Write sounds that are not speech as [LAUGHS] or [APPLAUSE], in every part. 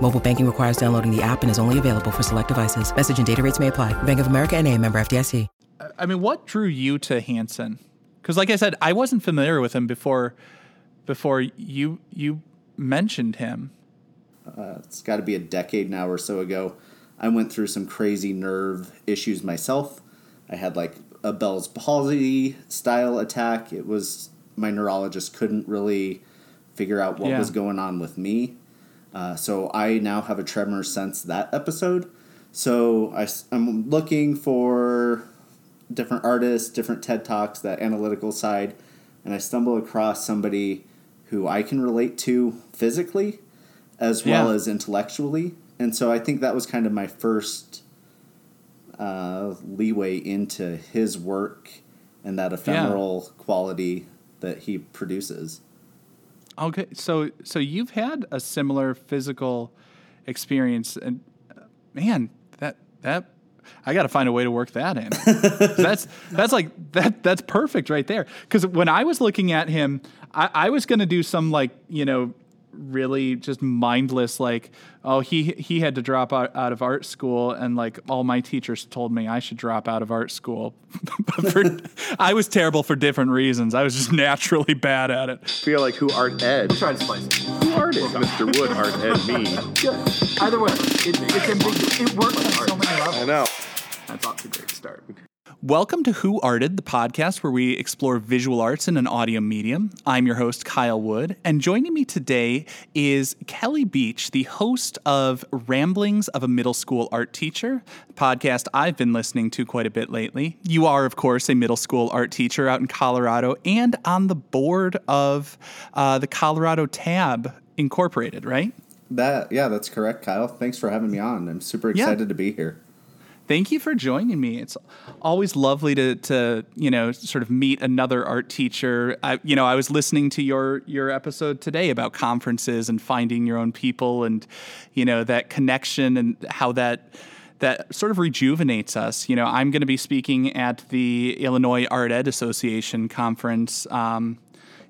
Mobile banking requires downloading the app and is only available for select devices. Message and data rates may apply. Bank of America and a member FDIC. I mean, what drew you to Hansen? Because, like I said, I wasn't familiar with him before. Before you you mentioned him, uh, it's got to be a decade now or so ago. I went through some crazy nerve issues myself. I had like a Bell's palsy style attack. It was my neurologist couldn't really figure out what Yeah. was going on with me. Uh, so I now have a tremor since that episode. So I, am looking for different artists, different TED Talks, that analytical side, and I stumble across somebody who I can relate to physically as well as intellectually. And so I think that was kind of my first uh, leeway into his work and that ephemeral quality that he produces. Okay. So so you've had a similar physical experience, and uh, man, that that I got to find a way to work that in. [LAUGHS] that's that's like that that's perfect right there. Because when I was looking at him, I, I was going to do some like you know really just mindless like oh he he had to drop out, out of art school and like all my teachers told me I should drop out of art school but [LAUGHS] for, [LAUGHS] I was terrible for different reasons I was just [LAUGHS] naturally bad at it feel like who art ed. Try to spice it. Who art is Mr. Wood art ed me? Either way, it, it's ambiguous. It works on so many levels. I know. That's off to a great start. Welcome to Who Arted, the podcast where we explore visual arts in an audio medium. I'm your host, Kyle Wood, and joining me today is Kelly Beach, the host of Ramblings of a Middle School Art Teacher, a podcast I've been listening to quite a bit lately. You are, of course, a middle school art teacher out in Colorado and on the board of uh, the Colorado Tab Incorporated, right? That yeah, that's correct, Kyle. Thanks for having me on. I'm super Yeah. excited to be here. Thank you for joining me. It's always lovely to, to you know sort of meet another art teacher. I, you know, I was listening to your your episode today about conferences and finding your own people, and you know that connection and how that that sort of rejuvenates us. You know, I'm going to be speaking at the Illinois Art Ed Association conference. Um,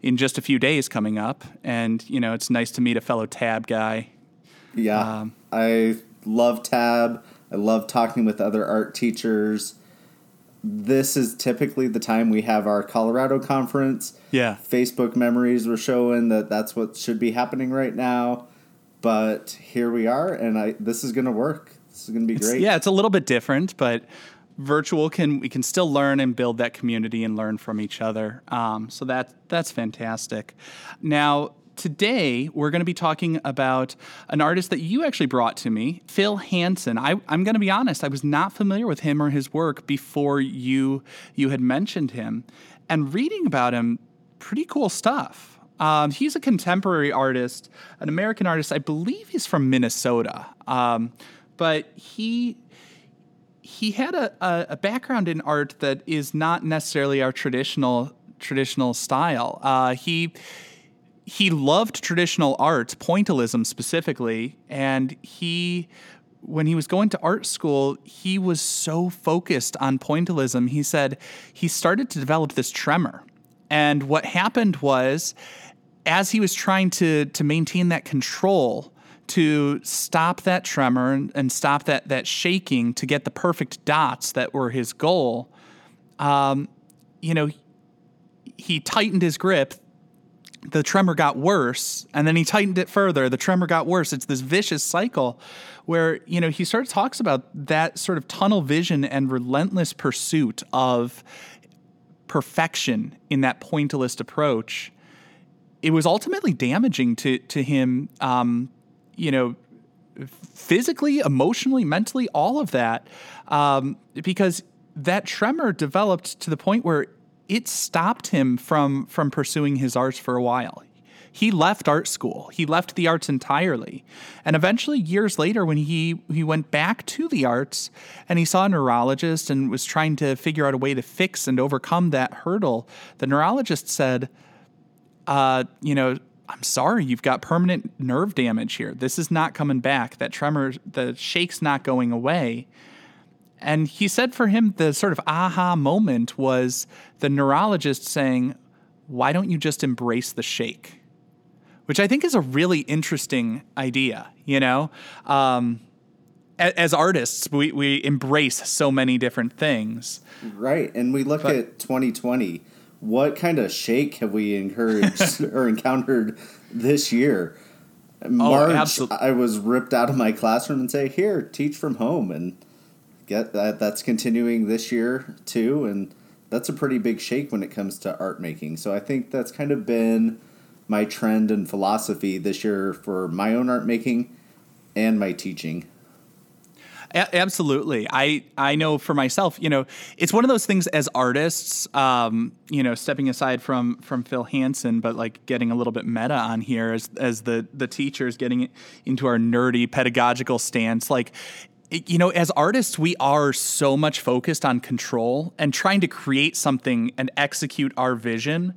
in just a few days coming up, and you know it's nice to meet a fellow tab guy. Yeah, Um, I love Tab. I love talking with other art teachers. This is typically the time we have our Colorado conference. Yeah, Facebook memories were showing that that's what should be happening right now, but here we are, and I this is going to work. This is going to be great. Yeah, it's a little bit different, but virtual can we can still learn and build that community and learn from each other. Um, so that that's fantastic. Now. Today, we're going to be talking about an artist that you actually brought to me, Phil Hansen. I, I'm going to be honest; I was not familiar with him or his work before you you had mentioned him, and reading about him, pretty cool stuff. Um, he's a contemporary artist, an American artist. I believe he's from Minnesota, um, but he he had a, a, a background in art that is not necessarily our traditional traditional style. Uh, he he loved traditional art, pointillism specifically, and he when he was going to art school, he was so focused on pointillism. He said he started to develop this tremor. And what happened was as he was trying to to maintain that control to stop that tremor and, and stop that that shaking to get the perfect dots that were his goal, um, you know, he tightened his grip the tremor got worse and then he tightened it further. The tremor got worse. It's this vicious cycle where you know he sort of talks about that sort of tunnel vision and relentless pursuit of perfection in that pointillist approach. It was ultimately damaging to to him um, you know physically emotionally mentally all of that um, because that tremor developed to the point where it stopped him from from pursuing his arts for a while. He left art school. He left the arts entirely. And eventually years later when he he went back to the arts and he saw a neurologist and was trying to figure out a way to fix and overcome that hurdle, the neurologist said, uh, you know, I'm sorry, you've got permanent nerve damage here. This is not coming back. That tremor, the shake's not going away. And he said for him, the sort of aha moment was the neurologist saying, Why don't you just embrace the shake? Which I think is a really interesting idea, you know? Um, as artists, we, we embrace so many different things. Right. And we look But- at 2020. What kind of shake have we encouraged [LAUGHS] or encountered this year? March, absolute- I was ripped out of my classroom and say, "Here, teach from home," and get that. That's continuing this year too, and that's a pretty big shake when it comes to art making. So I think that's kind of been my trend and philosophy this year for my own art making and my teaching. A- absolutely. I, I know for myself, you know, it's one of those things as artists, um, you know, stepping aside from from Phil Hansen, but like getting a little bit meta on here as as the the teachers getting into our nerdy pedagogical stance, like you know, as artists, we are so much focused on control and trying to create something and execute our vision.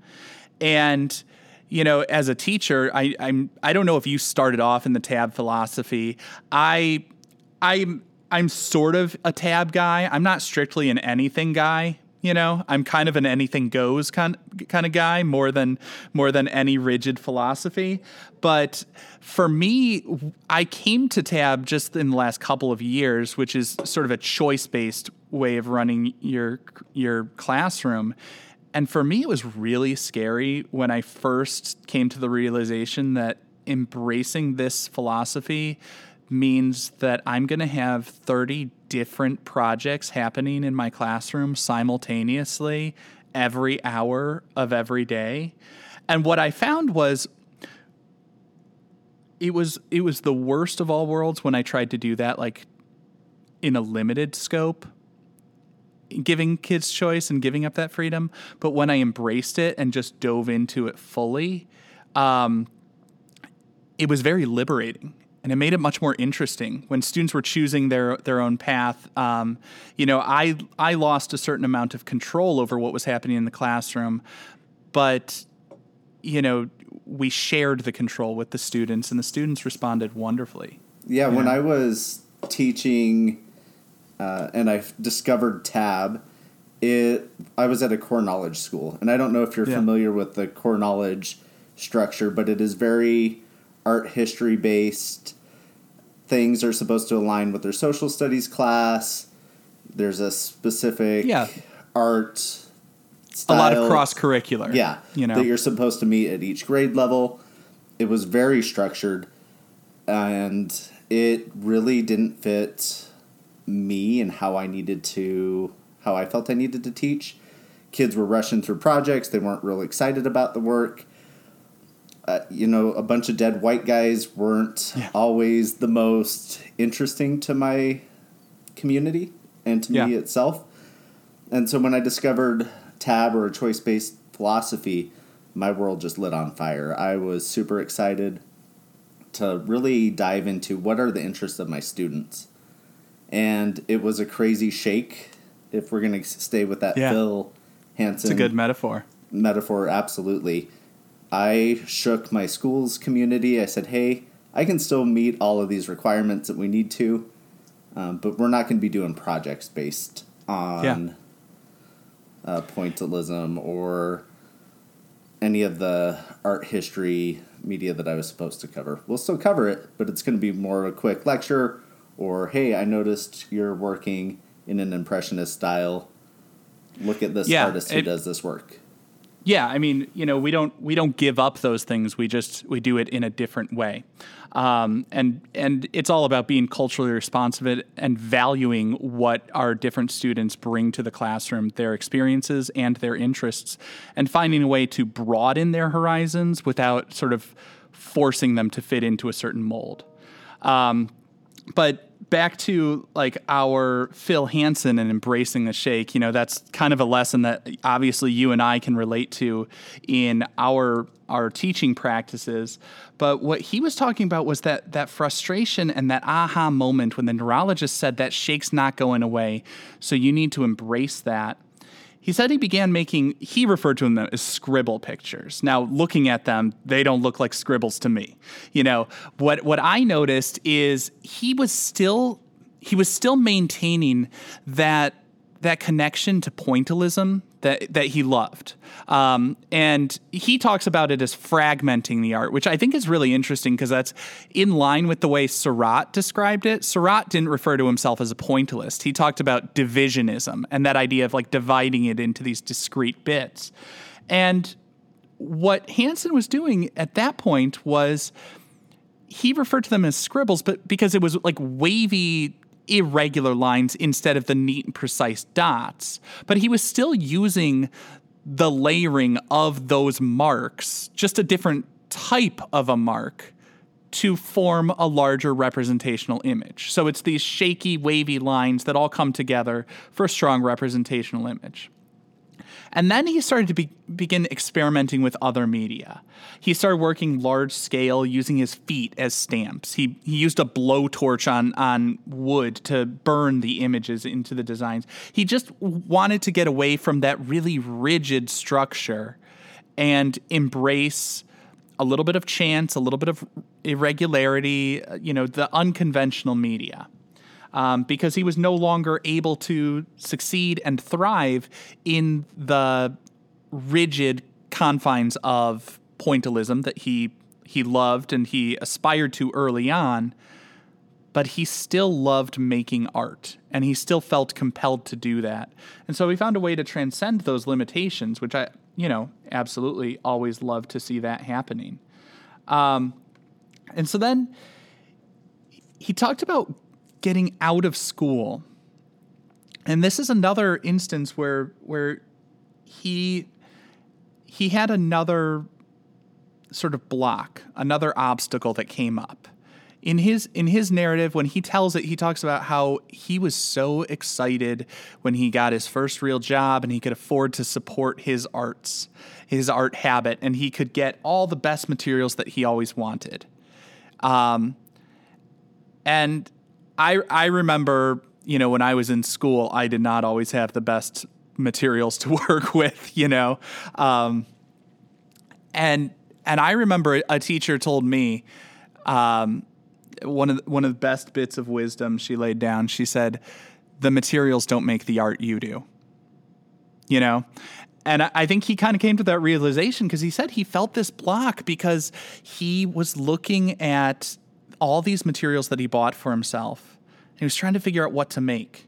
And you know, as a teacher, I, I'm I don't know if you started off in the tab philosophy. I I'm I'm sort of a tab guy. I'm not strictly an anything guy. You know, I'm kind of an anything goes kind kind of guy more than more than any rigid philosophy. But for me, I came to tab just in the last couple of years, which is sort of a choice based way of running your your classroom. And for me, it was really scary when I first came to the realization that embracing this philosophy means that I'm going to have 30 different projects happening in my classroom simultaneously every hour of every day. And what I found was it was it was the worst of all worlds when I tried to do that like in a limited scope giving kids choice and giving up that freedom. But when I embraced it and just dove into it fully, um, it was very liberating. And it made it much more interesting when students were choosing their their own path. Um, you know, I I lost a certain amount of control over what was happening in the classroom, but you know, we shared the control with the students, and the students responded wonderfully. Yeah, when I was teaching uh, and I discovered Tab, it I was at a core knowledge school, and I don't know if you're Yeah. familiar with the core knowledge structure, but it is very art history based. Things are supposed to align with their social studies class. There's a specific Yeah. art. A lot of cross curricular. Yeah, you know, that you're supposed to meet at each grade level. It was very structured, and it really didn't fit me and how I needed to, how I felt I needed to teach. Kids were rushing through projects; they weren't real excited about the work. Uh, you know, a bunch of dead white guys weren't always the most interesting to my community and to me itself. And so when I discovered tab or a choice based philosophy, my world just lit on fire. I was super excited to really dive into what are the interests of my students. And it was a crazy shake if we're going to stay with that Yeah. Phil Hansen it's a good metaphor. metaphor, absolutely. I shook my school's community. I said, hey, I can still meet all of these requirements that we need to, um, but we're not going to be doing projects based on Yeah. uh, pointillism or any of the art history media that I was supposed to cover. We'll still cover it, but it's going to be more of a quick lecture or, hey, I noticed you're working in an impressionist style. Look at this Yeah, artist who it- does this work. Yeah, I mean, you know, we don't we don't give up those things. We just we do it in a different way, um, and and it's all about being culturally responsive and valuing what our different students bring to the classroom, their experiences and their interests, and finding a way to broaden their horizons without sort of forcing them to fit into a certain mold. Um, but back to like our Phil Hansen and embracing the shake, you know, that's kind of a lesson that obviously you and I can relate to in our our teaching practices. But what he was talking about was that that frustration and that aha moment when the neurologist said that shake's not going away. So you need to embrace that. He said he began making, he referred to them as scribble pictures. Now, looking at them, they don't look like scribbles to me. You know, what, what I noticed is he was still, he was still maintaining that that connection to pointillism that that he loved. Um, and he talks about it as fragmenting the art, which I think is really interesting because that's in line with the way Seurat described it. Seurat didn't refer to himself as a pointillist. He talked about divisionism and that idea of like dividing it into these discrete bits. And what Hansen was doing at that point was he referred to them as scribbles, but because it was like wavy irregular lines instead of the neat and precise dots. But he was still using the layering of those marks, just a different type of a mark to form a larger representational image. So it's these shaky, wavy lines that all come together for a strong representational image. And then he started to be, begin experimenting with other media. He started working large scale using his feet as stamps. He, he used a blowtorch on, on wood to burn the images into the designs. He just wanted to get away from that really rigid structure and embrace a little bit of chance, a little bit of irregularity, uh, you know, the unconventional media um, because he was no longer able to succeed and thrive in the rigid confines of pointillism that he he loved and he aspired to early on but he still loved making art and he still felt compelled to do that. And so he found a way to transcend those limitations which i you know absolutely always love to see that happening. Um, and so then he talked about getting out of school. And this is another instance where where he he had another sort of block, another obstacle that came up. In his in his narrative when he tells it he talks about how he was so excited when he got his first real job and he could afford to support his arts, his art habit and he could get all the best materials that he always wanted. Um, and I I remember, you know, when I was in school, I did not always have the best materials to [LAUGHS] work with, you know. Um, and and I remember a teacher told me um, one of the, one of the best bits of wisdom she laid down. She said, "The materials don't make the art; you do." You know, and I think he kind of came to that realization because he said he felt this block because he was looking at all these materials that he bought for himself. He was trying to figure out what to make.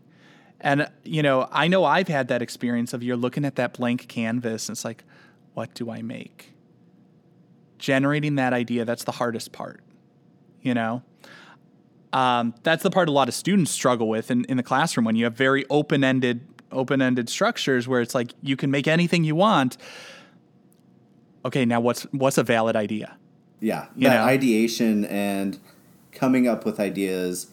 And, you know, I know I've had that experience of you're looking at that blank canvas and it's like, what do I make? Generating that idea, that's the hardest part, you know? Um, that's the part a lot of students struggle with in, in the classroom when you have very open-ended open-ended structures where it's like you can make anything you want. Okay, now what's what's a valid idea? Yeah, You that know? ideation and coming up with ideas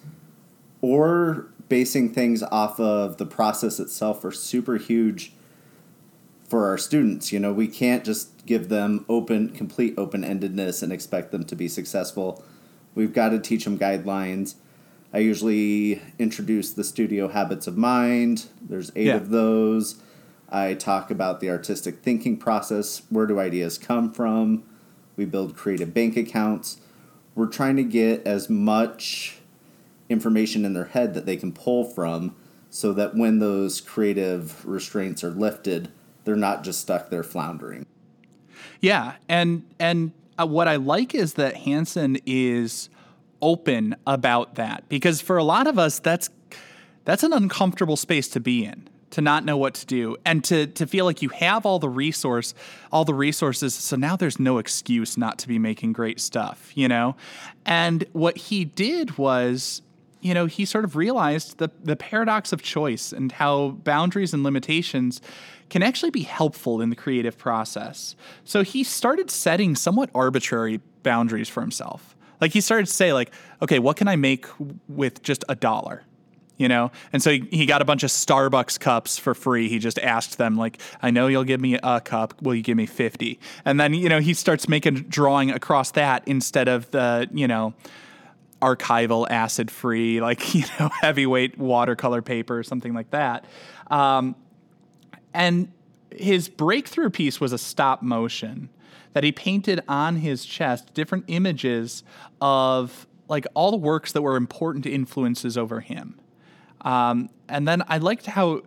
or basing things off of the process itself are super huge for our students. You know, we can't just give them open, complete open endedness and expect them to be successful. We've got to teach them guidelines. I usually introduce the studio habits of mind. There's eight Yeah. of those. I talk about the artistic thinking process. Where do ideas come from? We build creative bank accounts. We're trying to get as much information in their head that they can pull from so that when those creative restraints are lifted, they're not just stuck there floundering. Yeah, and and uh, what I like is that Hansen is open about that because for a lot of us that's that's an uncomfortable space to be in to not know what to do and to to feel like you have all the resource all the resources. So now there's no excuse not to be making great stuff you know? And what he did was you know he sort of realized the the paradox of choice and how boundaries and limitations can actually be helpful in the creative process. So he started setting somewhat arbitrary boundaries for himself. Like he started to say like okay what can i make with just a dollar you know? And so he, he got a bunch of starbucks cups for free. He just asked them like i know you'll give me a cup. Will you give me 50 and then you know he starts making drawing across that instead of the you know archival acid free like [LAUGHS] you know heavyweight watercolor paper or something like that. Um, and his breakthrough piece was a stop motion that he painted on his chest different images of like all the works that were important influences over him um, and then I liked how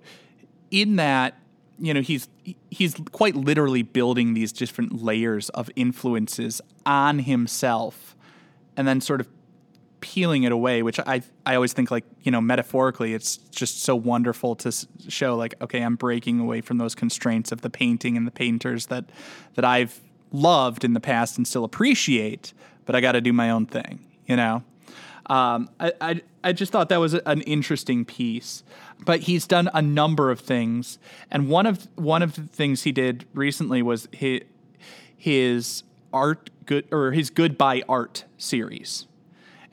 in that you know he's he's quite literally building these different layers of influences on himself and then sort of peeling it away which i i always think like you know metaphorically it's just so wonderful to show like okay i'm breaking away from those constraints of the painting and the painters that that i've loved in the past and still appreciate but i got to do my own thing you know um, I, I, I just thought that was an interesting piece. But he's done a number of things, and one of one of the things he did recently was his his art good or his goodbye art series,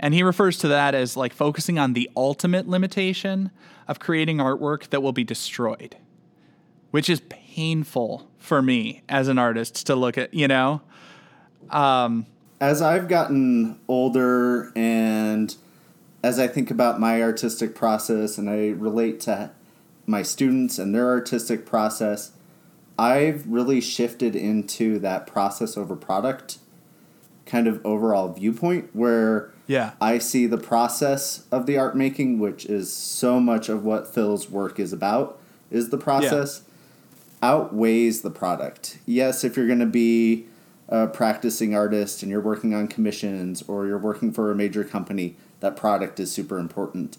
and he refers to that as like focusing on the ultimate limitation of creating artwork that will be destroyed, which is painful for me as an artist to look at. You know. Um, as I've gotten older and as I think about my artistic process and I relate to my students and their artistic process, I've really shifted into that process over product kind of overall viewpoint where yeah. I see the process of the art making, which is so much of what Phil's work is about, is the process, yeah. outweighs the product. Yes, if you're going to be a practicing artist and you're working on commissions or you're working for a major company, that product is super important.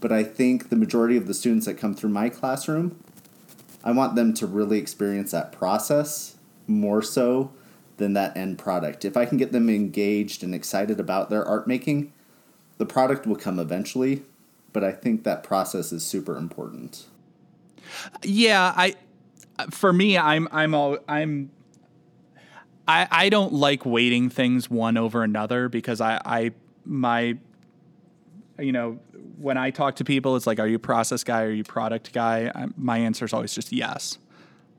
But I think the majority of the students that come through my classroom, I want them to really experience that process more so than that end product. If I can get them engaged and excited about their art making, the product will come eventually, but I think that process is super important. Yeah, I for me I'm I'm all I'm I, I don't like weighting things one over another because I, I my you know when I talk to people it's like are you process guy? Are you product guy? I, my answer is always just yes. [LAUGHS]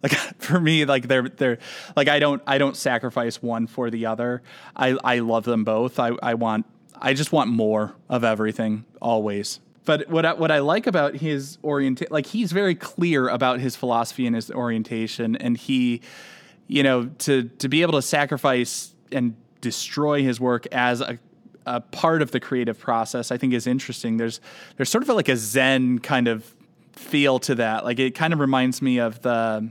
Like for me like they're they're like I don't I don't sacrifice one for the other. I I love them both. I I want I just want more of everything always. But what I, what I like about his orientation like he's very clear about his philosophy and his orientation and he you know, to to be able to sacrifice and destroy his work as a a part of the creative process, I think is interesting. There's there's sort of like a Zen kind of feel to that. Like it kind of reminds me of the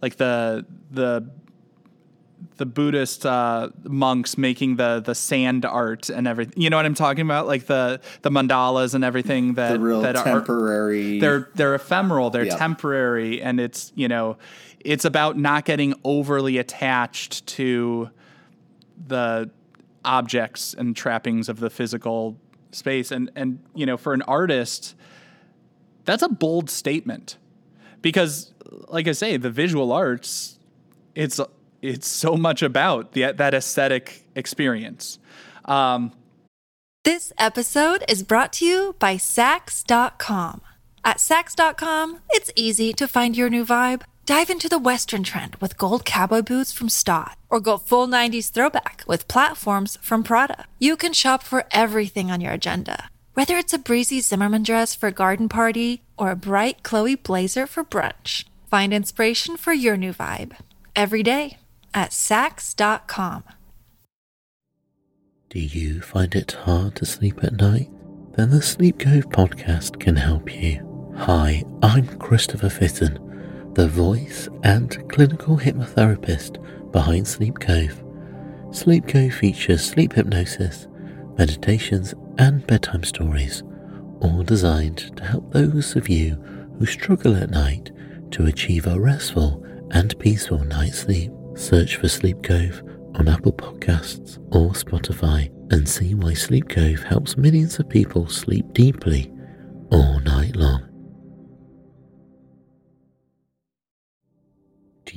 like the the the Buddhist uh, monks making the the sand art and everything. You know what I'm talking about? Like the the mandalas and everything that that temporary. Are, they're they're ephemeral. They're yep. temporary, and it's you know it's about not getting overly attached to the objects and trappings of the physical space and and you know for an artist that's a bold statement because like i say the visual arts it's it's so much about the, that aesthetic experience um, this episode is brought to you by Saks.com. At Saks.com, it's easy to find your new vibe. Dive into the Western trend with gold cowboy boots from Staud, or go full 90s throwback with platforms from Prada. You can shop for everything on your agenda, whether it's a breezy Zimmermann dress for a garden party or a bright Chloe blazer for brunch. Find inspiration for your new vibe every day at Saks.com. Do you find it hard to sleep at night? Then the Sleep Cove podcast can help you. Hi, I'm Christopher Fitton the voice and clinical hypnotherapist behind Sleep Cove. Sleep Cove features sleep hypnosis, meditations, and bedtime stories, all designed to help those of you who struggle at night to achieve a restful and peaceful night's sleep. Search for Sleep Cove on Apple Podcasts or Spotify and see why Sleep Cove helps millions of people sleep deeply all night long.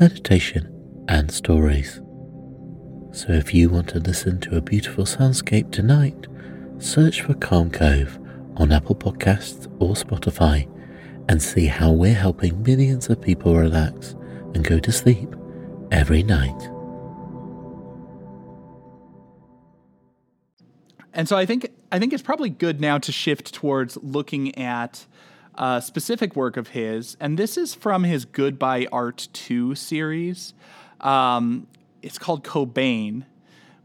meditation, and stories. So if you want to listen to a beautiful soundscape tonight, search for Calm Cove on Apple Podcasts or Spotify and see how we're helping millions of people relax and go to sleep every night. And so I think I think it's probably good now to shift towards looking at specific work of his, and this is from his Goodbye Art Two series. Um, it's called Cobain,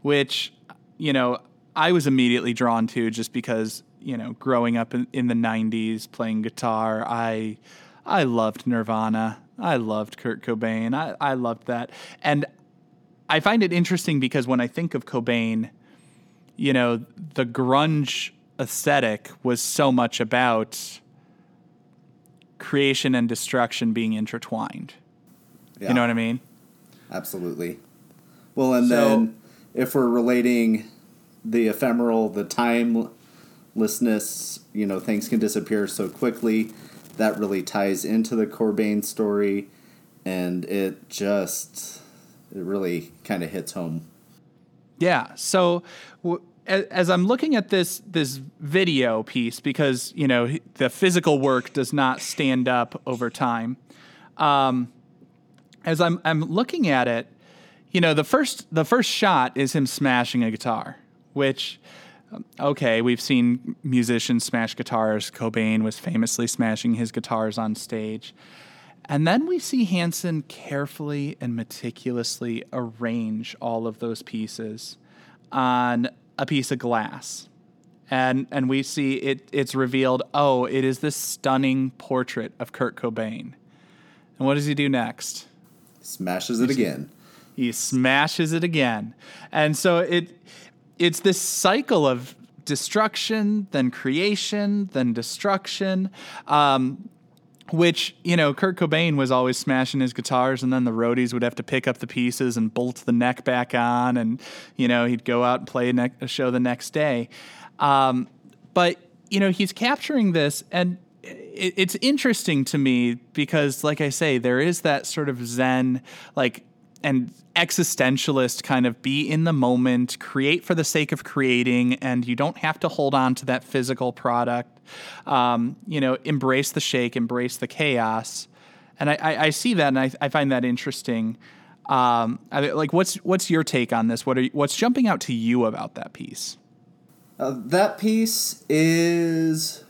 which you know I was immediately drawn to just because you know growing up in, in the '90s playing guitar, I I loved Nirvana, I loved Kurt Cobain, I I loved that, and I find it interesting because when I think of Cobain you know, the grunge aesthetic was so much about creation and destruction being intertwined. Yeah. You know what I mean? Absolutely. Well, and So- then if we're relating the ephemeral, the timelessness, you know, things can disappear so quickly. That really ties into the Cobain story, and it just it really kind of hits home. Yeah. So w- a- as I'm looking at this this video piece, because you know the physical work does not stand up over time. Um, as I'm I'm looking at it, you know the first the first shot is him smashing a guitar, which um, okay we've seen musicians smash guitars. Cobain was famously smashing his guitars on stage. And then we see Hansen carefully and meticulously arrange all of those pieces on a piece of glass. And and we see it it's revealed, oh, it is this stunning portrait of Kurt Cobain. And what does he do next? Smashes it again. He smashes it again. And so it it's this cycle of destruction, then creation, then destruction. Um, which you know Kurt Cobain was always smashing his guitars, and then the roadies would have to pick up the pieces and bolt the neck back on, and you know he'd go out and play a, ne- a show the next day. Um, but you know he's capturing this, and it, it's interesting to me because, like I say, there is that sort of Zen, like and existentialist kind of be in the moment, create for the sake of creating, and you don't have to hold on to that physical product. Um, you know, embrace the shake, embrace the chaos, and I, I, I see that, and I, I find that interesting. Um, I, like, what's what's your take on this? What are you, what's jumping out to you about that piece? Uh, that piece is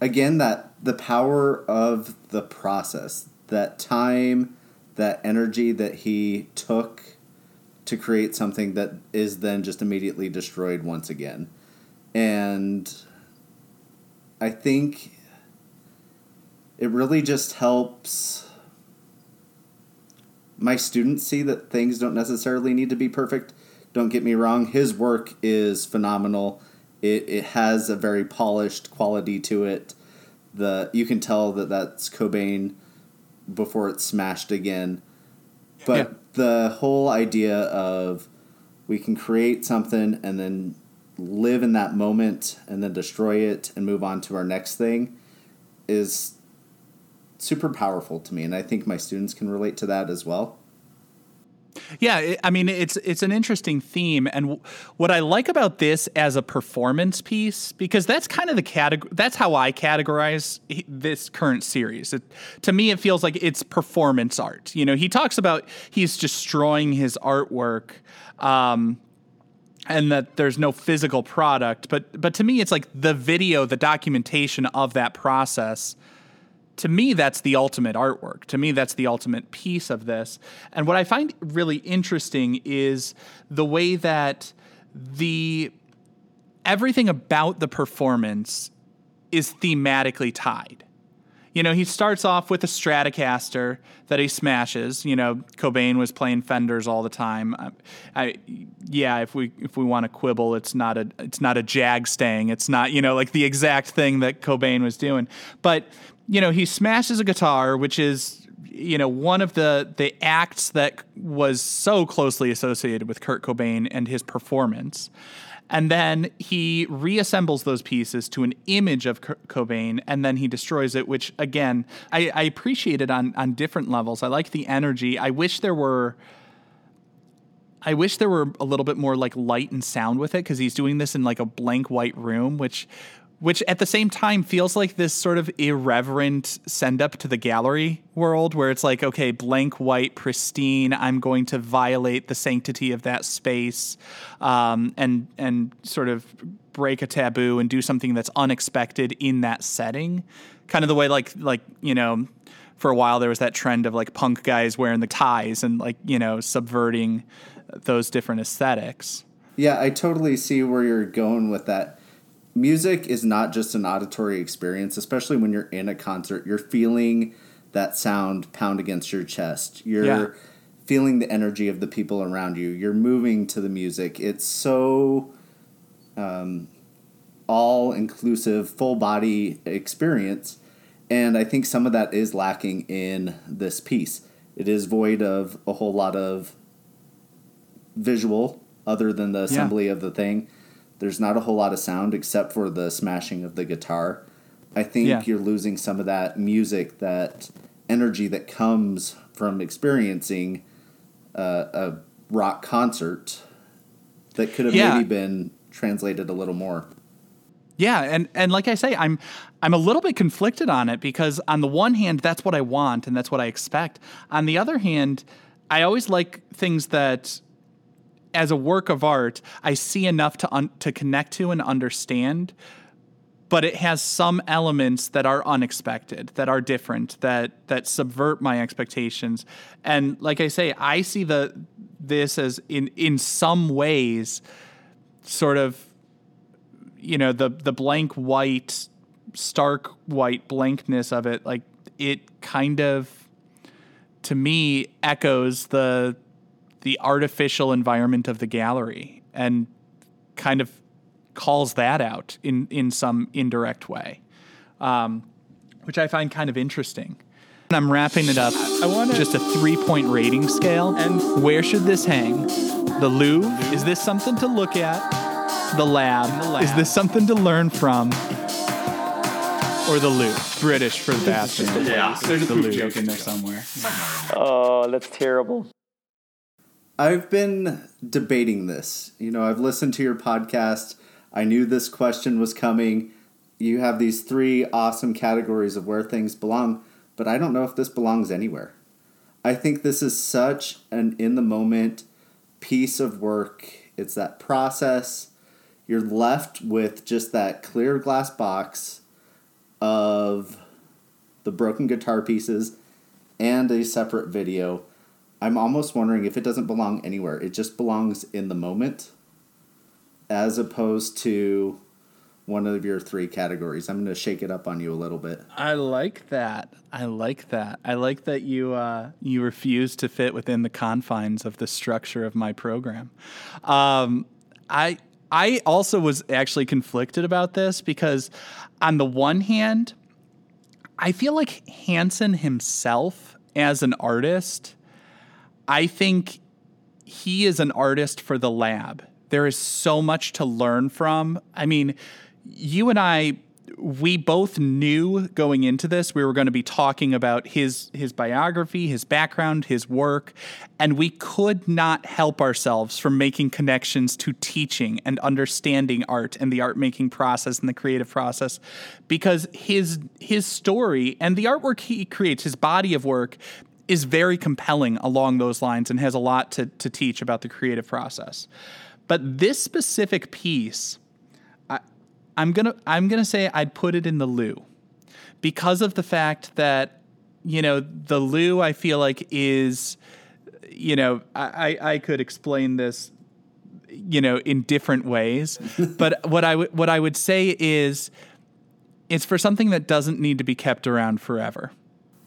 again that the power of the process, that time, that energy that he took to create something that is then just immediately destroyed once again. And I think it really just helps my students see that things don't necessarily need to be perfect. Don't get me wrong, his work is phenomenal. It, it has a very polished quality to it. The you can tell that that's Cobain before it's smashed again. But Yeah. the whole idea of we can create something and then live in that moment and then destroy it and move on to our next thing is super powerful to me and I think my students can relate to that as well. Yeah, it, I mean it's it's an interesting theme, and w- what I like about this as a performance piece because that's kind of the category. That's how I categorize this current series. It, to me, it feels like it's performance art. You know, he talks about he's destroying his artwork. Um, and that there's no physical product, but but to me, it's like the video, the documentation of that process to me, that's the ultimate artwork. To me, that's the ultimate piece of this. And what I find really interesting is the way that the everything about the performance is thematically tied. You know, he starts off with a Stratocaster that he smashes. You know, Cobain was playing Fenders all the time. I, I yeah, if we if we want to quibble, it's not a it's not a Jag Stang. It's not you know like the exact thing that Cobain was doing. But you know, he smashes a guitar, which is you know one of the the acts that was so closely associated with Kurt Cobain and his performance. And then he reassembles those pieces to an image of Cobain, and then he destroys it. Which again, I, I appreciate it on on different levels. I like the energy. I wish there were. I wish there were a little bit more like light and sound with it because he's doing this in like a blank white room, which which at the same time feels like this sort of irreverent send up to the gallery world where it's like okay blank white pristine i'm going to violate the sanctity of that space um, and and sort of break a taboo and do something that's unexpected in that setting. Kind of the way like like you know for a while there was that trend of like punk guys wearing the ties and like you know subverting those different aesthetics. Yeah i totally see where you're going with that music is not just an auditory experience, especially when you're in a concert. You're feeling that sound pound against your chest. You're yeah. feeling the energy of the people around you. You're moving to the music. It's so um, all inclusive, full body experience. And I think some of that is lacking in this piece. It is void of a whole lot of visual other than the assembly yeah. of the thing. There's not a whole lot of sound except for the smashing of the guitar. I think yeah. you're losing some of that music, that energy that comes from experiencing uh, a rock concert that could have yeah. maybe been translated a little more. Yeah, and and like I say, I'm I'm a little bit conflicted on it because on the one hand, that's what I want and that's what I expect. On the other hand, I always like things that as a work of art, I see enough to un- to connect to and understand, but it has some elements that are unexpected, that are different, that that subvert my expectations. And like I say, I see the this as in in some ways sort of you know the the blank white stark white blankness of it like it kind of to me echoes the the artificial environment of the gallery and kind of calls that out in, in some indirect way, um, which I find kind of interesting. And I'm wrapping it up. I want just a three point rating scale. And where should this hang? The Louvre? Is this something to look at? The lab? The lab. Is this something to learn from? Or the Louvre? British for the bathroom. yeah, there's the Louvre joke in there somewhere. Oh, that's terrible. I've been debating this. You know, I've listened to your podcast. I knew this question was coming. You have these three awesome categories of where things belong, but I don't know if this belongs anywhere. I think this is such an in the moment piece of work. It's that process. You're left with just that clear glass box of the broken guitar pieces and a separate video I'm almost wondering if it doesn't belong anywhere. It just belongs in the moment as opposed to one of your three categories. I'm going to shake it up on you a little bit. I like that. I like that. I like that you uh, you refuse to fit within the confines of the structure of my program. Um, I I also was actually conflicted about this because on the one hand, I feel like Hansen himself as an artist I think he is an artist for the lab. There is so much to learn from. I mean, you and I we both knew going into this we were going to be talking about his his biography, his background, his work, and we could not help ourselves from making connections to teaching and understanding art and the art making process and the creative process because his his story and the artwork he creates, his body of work is very compelling along those lines and has a lot to, to teach about the creative process. But this specific piece, I, I'm gonna I'm gonna say I'd put it in the loo because of the fact that you know the loo I feel like is you know I I I could explain this you know in different ways, [LAUGHS] but what I what I would say is it's for something that doesn't need to be kept around forever.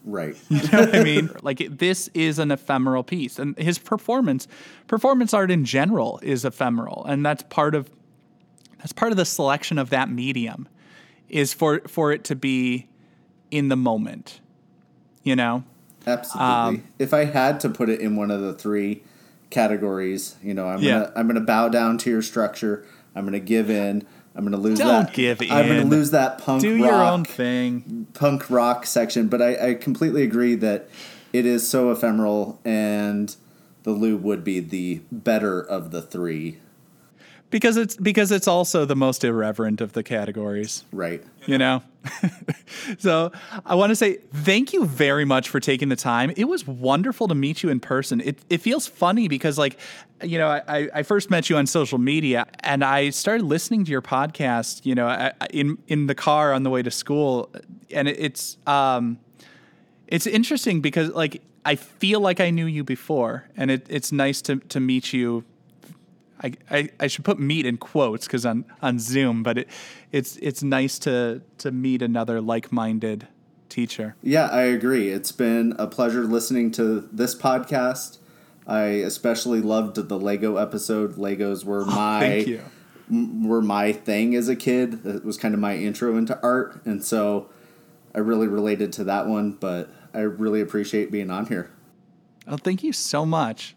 Right. You know what I [LAUGHS] mean? Like it- this is an ephemeral piece, and his performance, performance art in general, is ephemeral, and that's part of that's part of the selection of that medium, is for for it to be in the moment. You know, Absolutely. Um, if I had to put it in one of the three categories, you know, I'm Yeah. gonna I'm gonna bow down to your structure. I'm gonna give in. I'm gonna lose Don't that. give I'm gonna lose that punk do rock, your own thing. punk rock section. But I, I completely agree that it is so ephemeral, and the Lou would be the better of the three. Because it's because it's also the most irreverent of the categories. Right. you know [LAUGHS] so i want to say thank you very much for taking the time it was wonderful to meet you in person it, it feels funny because like you know I, I first met you on social media and i started listening to your podcast you know in in the car on the way to school and it's um it's interesting because like i feel like i knew you before and it, it's nice to to meet you I, I, I should put meet in quotes because on, on Zoom, but it, it's it's nice to to meet another like minded teacher. Yeah, I agree. It's been a pleasure listening to this podcast. I especially loved the Lego episode. Legos were oh, my Thank you. m- were my thing as a kid. It was kind of my intro into art, and so I really related to that one. But I really appreciate being on here. Oh, thank you so much.